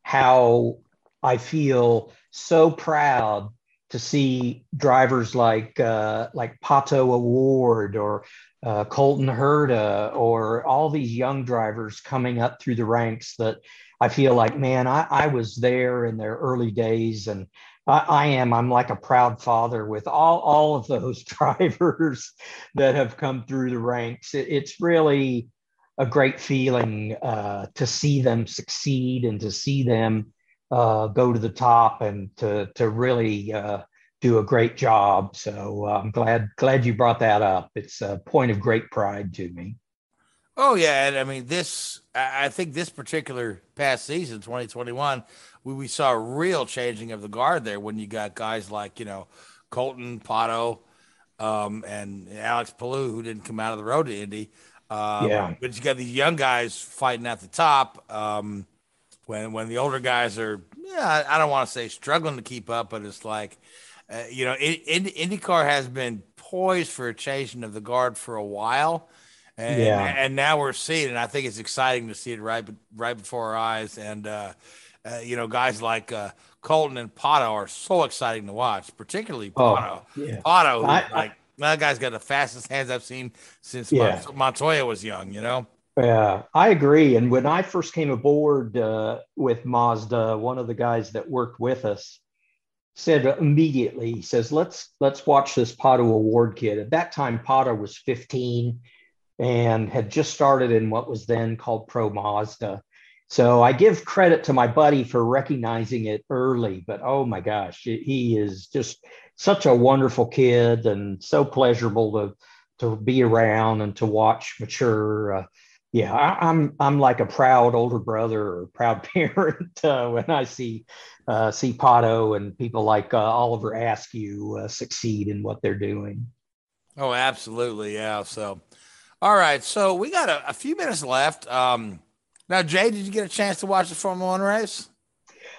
how I feel so proud to see drivers like uh, like Pato O'Ward or uh, Colton Herta or all these young drivers coming up through the ranks that I feel like, man, I, I was there in their early days and I, I, am. I'm like a proud father with all, all of those drivers that have come through the ranks. It, it's really a great feeling uh, to see them succeed and to see them uh, go to the top and to, to really uh, do a great job. So uh, I'm glad glad you brought that up. It's a point of great pride to me. Oh yeah, and I mean this. I think this particular past season, 2021, we, we saw a real changing of the guard there when you got guys like you know Colton Pato um, and Alex Palou who didn't come out of the road to Indy. Um, yeah, but you got these young guys fighting at the top. Um, when when the older guys are, yeah, I don't want to say struggling to keep up, but it's like uh, you know, in, IndyCar has been poised for a changing of the guard for a while. And, yeah. and now we're seeing it. I think it's exciting to see it right, right before our eyes. And, uh, uh, you know, guys like uh, Colton and Pato are so exciting to watch, particularly Pato. Oh, yeah. Pato, I, like, I, that guy's got the fastest hands I've seen since yeah. Montoya was young, you know? Yeah, I agree. And when I first came aboard uh, with Mazda, one of the guys that worked with us, said immediately, he says, let's let's watch this Pato O'Ward kid. At that time, Pato was 15 and had just started in what was then called Pro Mazda. So I give credit to my buddy for recognizing it early, but oh my gosh, he is just such a wonderful kid and so pleasurable to to be around and to watch mature. Uh, yeah, I, am I'm, I'm like a proud older brother or proud parent uh, when I see uh, see Pato and people like uh, Oliver Askew uh, succeed in what they're doing. Oh, absolutely, yeah. So, all right, so we got a, a few minutes left. Um, now, Jay, did you get a chance to watch the Formula One race?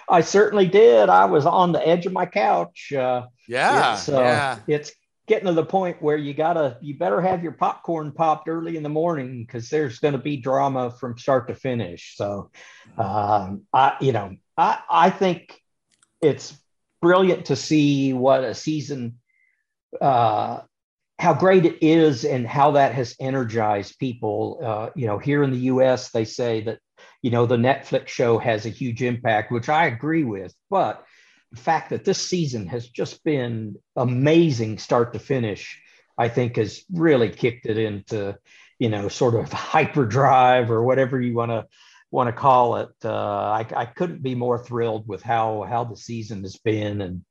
I certainly did. I was on the edge of my couch. Uh, yeah, it's, uh, yeah. It's getting to the point where you gotta, you better have your popcorn popped early in the morning because there's going to be drama from start to finish. So, um, I, you know, I, I think it's brilliant to see what a season, uh, how great it is, and how that has energized people. Uh, you know, here in the U.S., they say that you know the Netflix show has a huge impact, which I agree with. But the fact that this season has just been amazing, start to finish, I think has really kicked it into you know sort of hyperdrive or whatever you want to want to call it. Uh, I, I couldn't be more thrilled with how how the season has been, and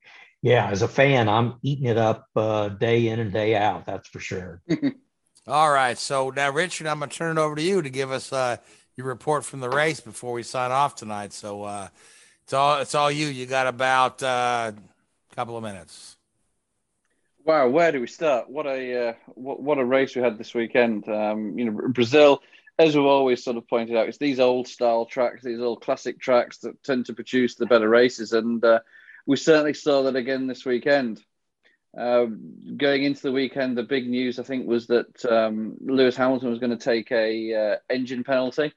yeah, as a fan, I'm eating it up uh, day in and day out. That's for sure. all right, so now Richard, I'm gonna turn it over to you to give us uh, your report from the race before we sign off tonight. So uh, it's all it's all you. You got about uh, a couple of minutes. Wow, where do we start? What a uh, what, what a race we had this weekend. Um, you know, Brazil as we've always sort of pointed out, it's these old style tracks, these old classic tracks that tend to produce the better races. And uh, we certainly saw that again this weekend. Uh, going into the weekend, the big news I think was that um, Lewis Hamilton was going to take a uh, engine penalty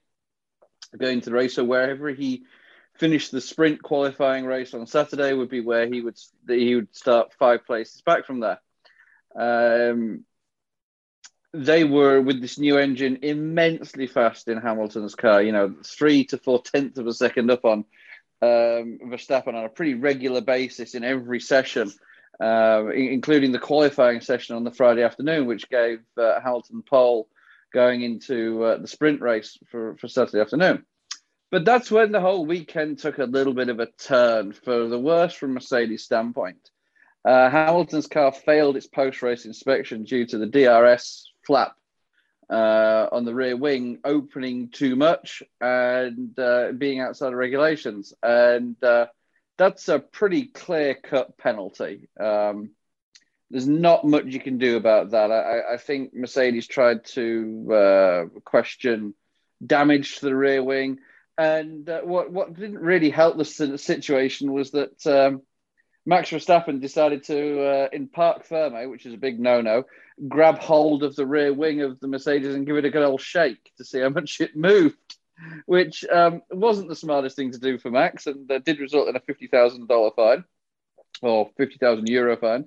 going to the race. So wherever he finished the sprint qualifying race on Saturday would be where he would he would start five places back from there. Um, they were with this new engine immensely fast in Hamilton's car. You know, three to four tenths of a second up on um, Verstappen on a pretty regular basis in every session, uh, including the qualifying session on the Friday afternoon, which gave uh, Hamilton pole going into uh, the sprint race for, for Saturday afternoon. But that's when the whole weekend took a little bit of a turn for the worse from Mercedes' standpoint. Uh, Hamilton's car failed its post race inspection due to the DRS flap uh, on the rear wing opening too much and uh, being outside of regulations. And uh, that's a pretty clear cut penalty. Um, there's not much you can do about that. I, I think Mercedes tried to uh, question damage to the rear wing. And uh, what, what didn't really help the situation was that um, Max Verstappen decided to, uh, in Parc Ferme, which is a big no-no, grab hold of the rear wing of the Mercedes and give it a good old shake to see how much it moved, which um, wasn't the smartest thing to do for Max, and uh, did result in a fifty thousand dollar fine or fifty thousand euro fine.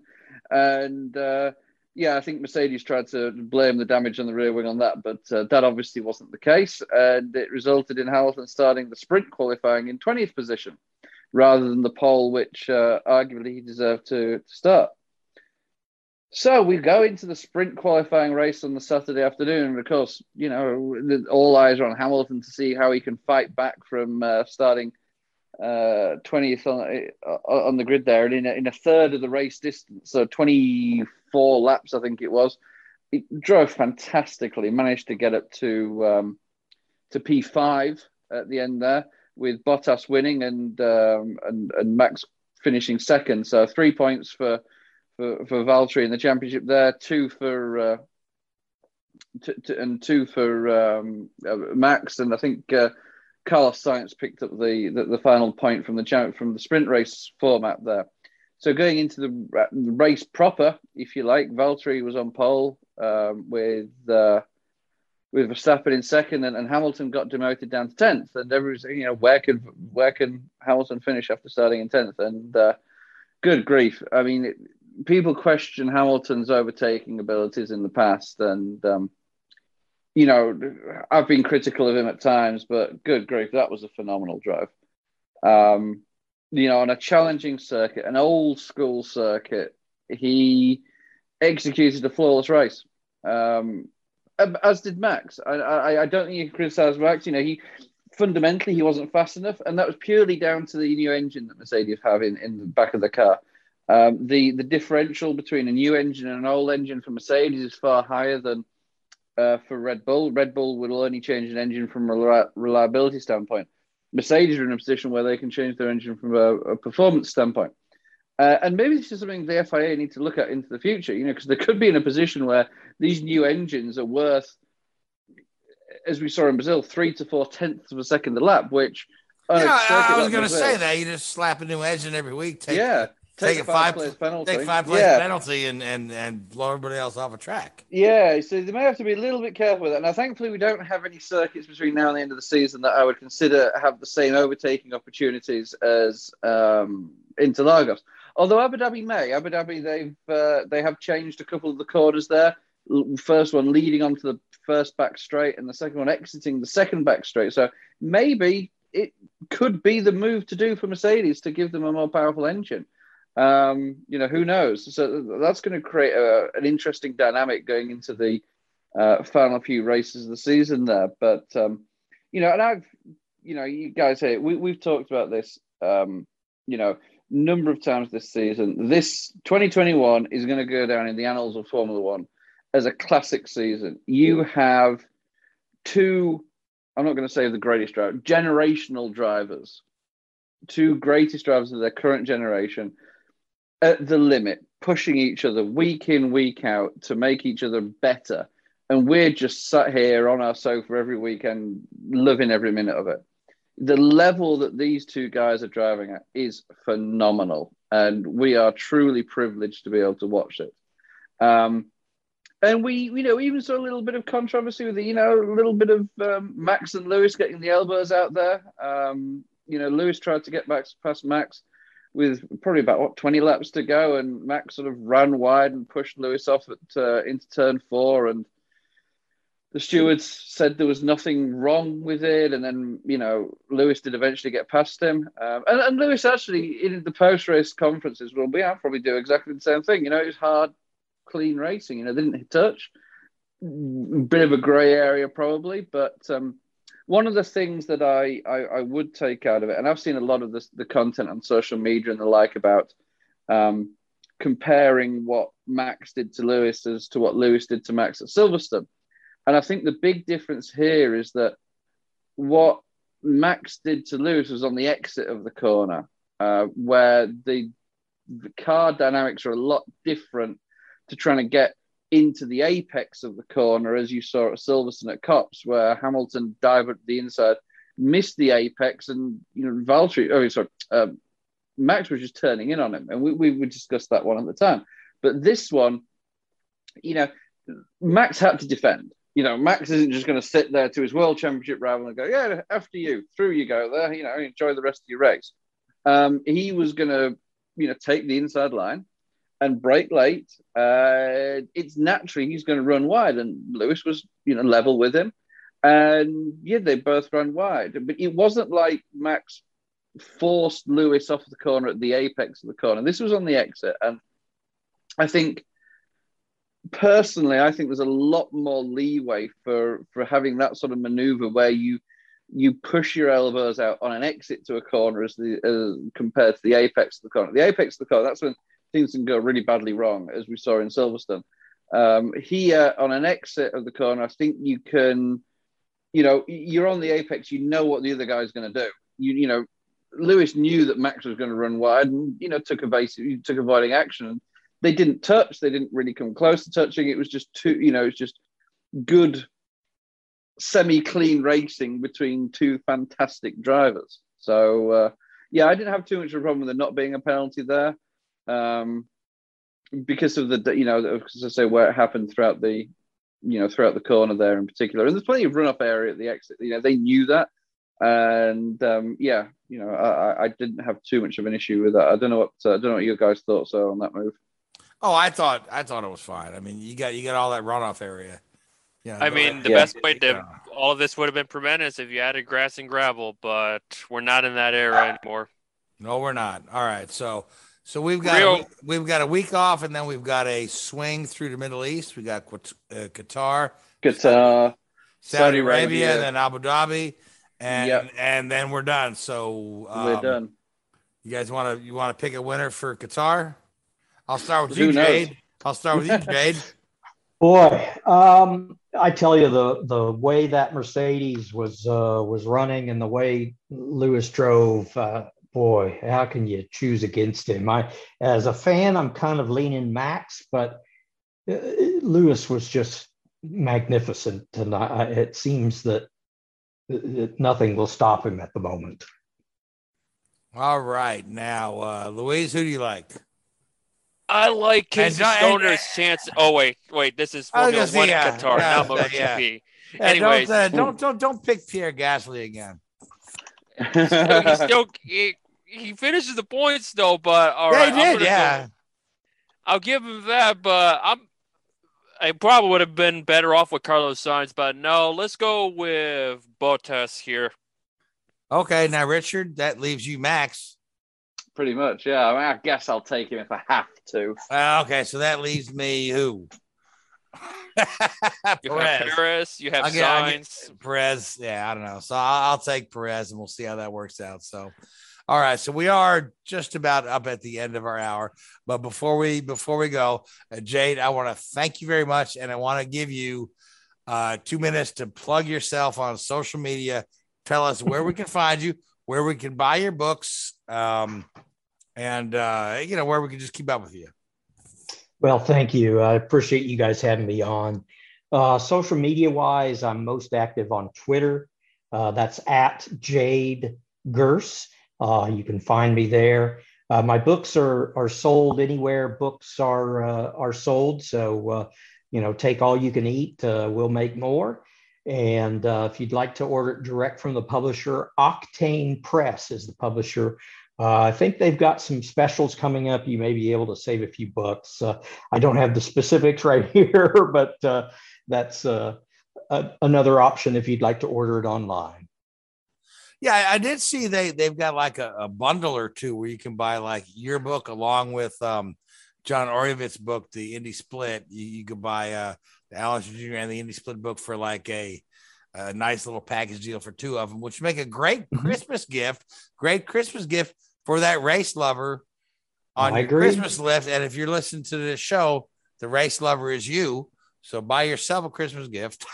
And uh, yeah, I think Mercedes tried to blame the damage on the rear wing on that, but uh, that obviously wasn't the case, and it resulted in Hamilton starting the sprint qualifying in twentieth position rather than the pole, which uh, arguably he deserved to, to start. So we go into the sprint qualifying race on the Saturday afternoon, course, you know, all eyes are on Hamilton to see how he can fight back from uh, starting uh, 20th on, uh, on the grid there, and in a, in a third of the race distance, so 24 laps, I think it was. He drove fantastically, managed to get up to um, to P5 at the end there with Bottas winning and um, and and Max finishing second. So three points for for, for Valtteri in the championship there, two for uh, t- t- and two for um, uh, Max, and I think uh, Carlos Sainz picked up the, the, the final point from the from the sprint race format there. So going into the race proper, if you like, Valtteri was on pole um, with uh, with Verstappen in second, and, and Hamilton got demoted down to tenth. And everyone's you know where can where can Hamilton finish after starting in tenth? And uh, good grief, I mean, it, people question Hamilton's overtaking abilities in the past, and um, you know I've been critical of him at times, but good grief, that was a phenomenal drive. Um, you know, on a challenging circuit, an old school circuit, he executed a flawless race. Um, as did Max. I, I, I don't think you can criticize Max. You know, he fundamentally he wasn't fast enough, and that was purely down to the new engine that Mercedes have in, in the back of the car. Um, the the differential between a new engine and an old engine for Mercedes is far higher than uh, for Red Bull. Red Bull will only change an engine from a reliability standpoint. Mercedes are in a position where they can change their engine from a, a performance standpoint. Uh, and maybe this is something the FIA need to look at into the future, you know, because they could be in a position where these new engines are worth, as we saw in Brazil, three to four tenths of a second a lap, which. Yeah, I was going to say that. You just slap a new engine every week. Take, yeah. Take, take a five, five penalty. Take five place yeah. penalty and, and, and blow everybody else off a track. Yeah, so they may have to be a little bit careful with that. Now, thankfully, we don't have any circuits between now and the end of the season that I would consider have the same overtaking opportunities as um, Interlagos. Although Abu Dhabi may, Abu Dhabi they've uh, they have changed a couple of the corners there. First one leading onto the first back straight, and the second one exiting the second back straight. So maybe it could be the move to do for Mercedes to give them a more powerful engine. Um, you know, who knows? So that's going to create a, an interesting dynamic going into the uh, final few races of the season there. But um, you know, and I've, you know, you guys here, we we've talked about this. Um, you know, number of times this season. This 2021 is going to go down in the annals of Formula One as a classic season. You have two, I'm not going to say the greatest driver, generational drivers, two greatest drivers of their current generation at the limit, pushing each other week in, week out to make each other better. And we're just sat here on our sofa every weekend, loving every minute of it the level that these two guys are driving at is phenomenal, and we are truly privileged to be able to watch it. Um, and we, you know, even saw a little bit of controversy with the, you know, a little bit of um, Max and Lewis getting the elbows out there. Um, you know, Lewis tried to get back past Max with probably about what 20 laps to go, and Max sort of ran wide and pushed Lewis off at uh, into turn four, and the stewards said there was nothing wrong with it, and then you know Lewis did eventually get past him, um, and, and Lewis actually in the post race conferences will be. I'll probably do exactly the same thing. You know, it was hard, clean racing. You know, they didn't touch, bit of a grey area probably, but um, one of the things that I, I, I would take out of it, and I've seen a lot of this, the content on social media and the like about um, comparing what Max did to Lewis as to what Lewis did to Max at Silverstone. And I think the big difference here is that what Max did to Lewis was on the exit of the corner, uh, where the, the car dynamics are a lot different to trying to get into the apex of the corner, as you saw at Silverstone at Copse, where Hamilton dived at the inside, missed the apex, and you know Valtteri, oh sorry, um, Max was just turning in on him, and we we would discuss that one at the time. But this one, you know, Max had to defend. You know, Max isn't just going to sit there to his world championship rival and go, "Yeah, after you, through you go there." You know, enjoy the rest of your race. Um, he was going to, you know, take the inside line and break late. Uh, it's naturally he's going to run wide, and Lewis was, you know, level with him. And yeah, they both ran wide, but it wasn't like Max forced Lewis off the corner at the apex of the corner. This was on the exit, and I think personally, I think there's a lot more leeway for for having that sort of maneuver where you you push your elbows out on an exit to a corner as the as compared to the apex of the corner. The apex of the corner, that's when things can go really badly wrong, as we saw in Silverstone. Um, here on an exit of the corner, I think you can, you know, you're on the apex, you know what the other guy's going to do. You, you know, Lewis knew that Max was going to run wide, and you know, took evasive, took avoiding action. They didn't touch. They didn't really come close to touching. It was just too, you know, it's just good semi-clean racing between two fantastic drivers. So uh, yeah, I didn't have too much of a problem with there not being a penalty there, um, because of the you know as I say where it happened throughout the you know throughout the corner there in particular, and there's plenty of run-off area at the exit. You know they knew that, and um, yeah, you know I, I didn't have too much of an issue with that. I don't know what uh, I don't know what your guys' thoughts are on that move. Oh, I thought I thought it was fine. I mean, you got you got all that runoff area. Yeah, I mean, the yeah. best way to all of this would have been prevented is if you added grass and gravel, but we're not in that era anymore. No, we're not. All right, so so we've got a, we've got a week off, and then we've got a swing through the Middle East. We got uh, Qatar, Qatar, Saudi, Arabia, Arabia, then Abu Dhabi, and yep. and then we're done. So um, we're done. You guys want to you want to pick a winner for Qatar? I'll start with Who you, knows? Jade. I'll start with you, Jade. Boy, um, I tell you the the way that Mercedes was uh, was running and the way Lewis drove, uh, boy, how can you choose against him? I, as a fan, I'm kind of leaning Max, but uh, Lewis was just magnificent, and I, it seems that, that nothing will stop him at the moment. All right, now, uh, Louise, who do you like? I like Casey Stoner's chance. Oh wait, wait, this is Formula One yeah, Qatar, yeah, not MotoGP. Yeah. Anyways, don't, uh, don't don't don't pick Pierre Gasly again. still, he still he, he, finishes the points though, but all yeah, right, he did, yeah. Go, I'll give him that, but I'm I probably would have been better off with Carlos Sainz, but no, let's go with Bottas here. Okay, now Richard, that leaves you Max. Pretty much, yeah. I, mean, I guess I'll take him if I have to. Uh, okay, so that leaves me who? you have Perez. You have Sainz. Perez. Yeah, I don't know. So I'll, I'll, take Perez, and we'll see how that works out. So, all right. So we are just about up at the end of our hour. But before we before we go, uh, Jade, I want to thank you very much, and I want to give you uh, two minutes to plug yourself on social media. Tell us where we can find you, where we can buy your books, um, and uh, you know where we can just keep up with you. Well, thank you. I appreciate you guys having me on. Uh, social media wise, I'm most active on Twitter. Uh, that's at Jade Gurss. Uh, you can find me there. Uh, my books are are sold anywhere books are uh, are sold. So uh, you know, take all you can eat. we'll make more. And if you'd like to order it direct from the publisher, Octane Press is the publisher uh, I think they've got some specials coming up. You may be able to save a few bucks. Uh, I don't have the specifics right here, but uh, that's uh, a, another option if you'd like to order it online. Yeah, I did see they they've got like a, a bundle or two where you can buy like your book along with um, John Oreovicz's book, the Indy Split. You, you could buy uh, the Alex Jr. and the Indy Split book for like a a nice little package deal for two of them, which make a great mm-hmm. Christmas gift. Great Christmas gift for that race lover on your Christmas list. And if you're listening to this show, the race lover is you. So buy yourself a Christmas gift.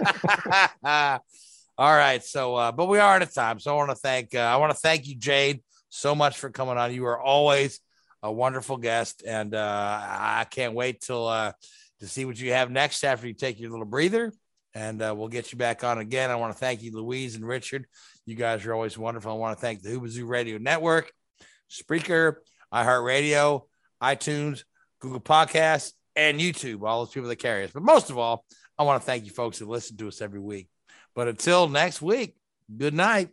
All right. So, uh, but we are out of time. So I want to thank, uh, I want to thank you, Jade, so much for coming on. You are always a wonderful guest. And uh, I can't wait till, uh, to see what you have next after you take your little breather. And uh, we'll get you back on again. I want to thank you, Louise and Richard. You guys are always wonderful. I want to thank the Whoobazoo Radio Network Spreaker, iHeartRadio, iTunes, Google Podcasts, and YouTube, all those people that carry us. But most of all, I want to thank you folks who listen to us every week. But until next week, good night.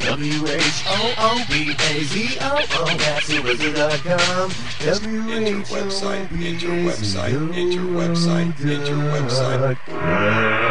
W-H-O-O-B-A-Z-O-O. Enter website, enter website, enter website, enter website.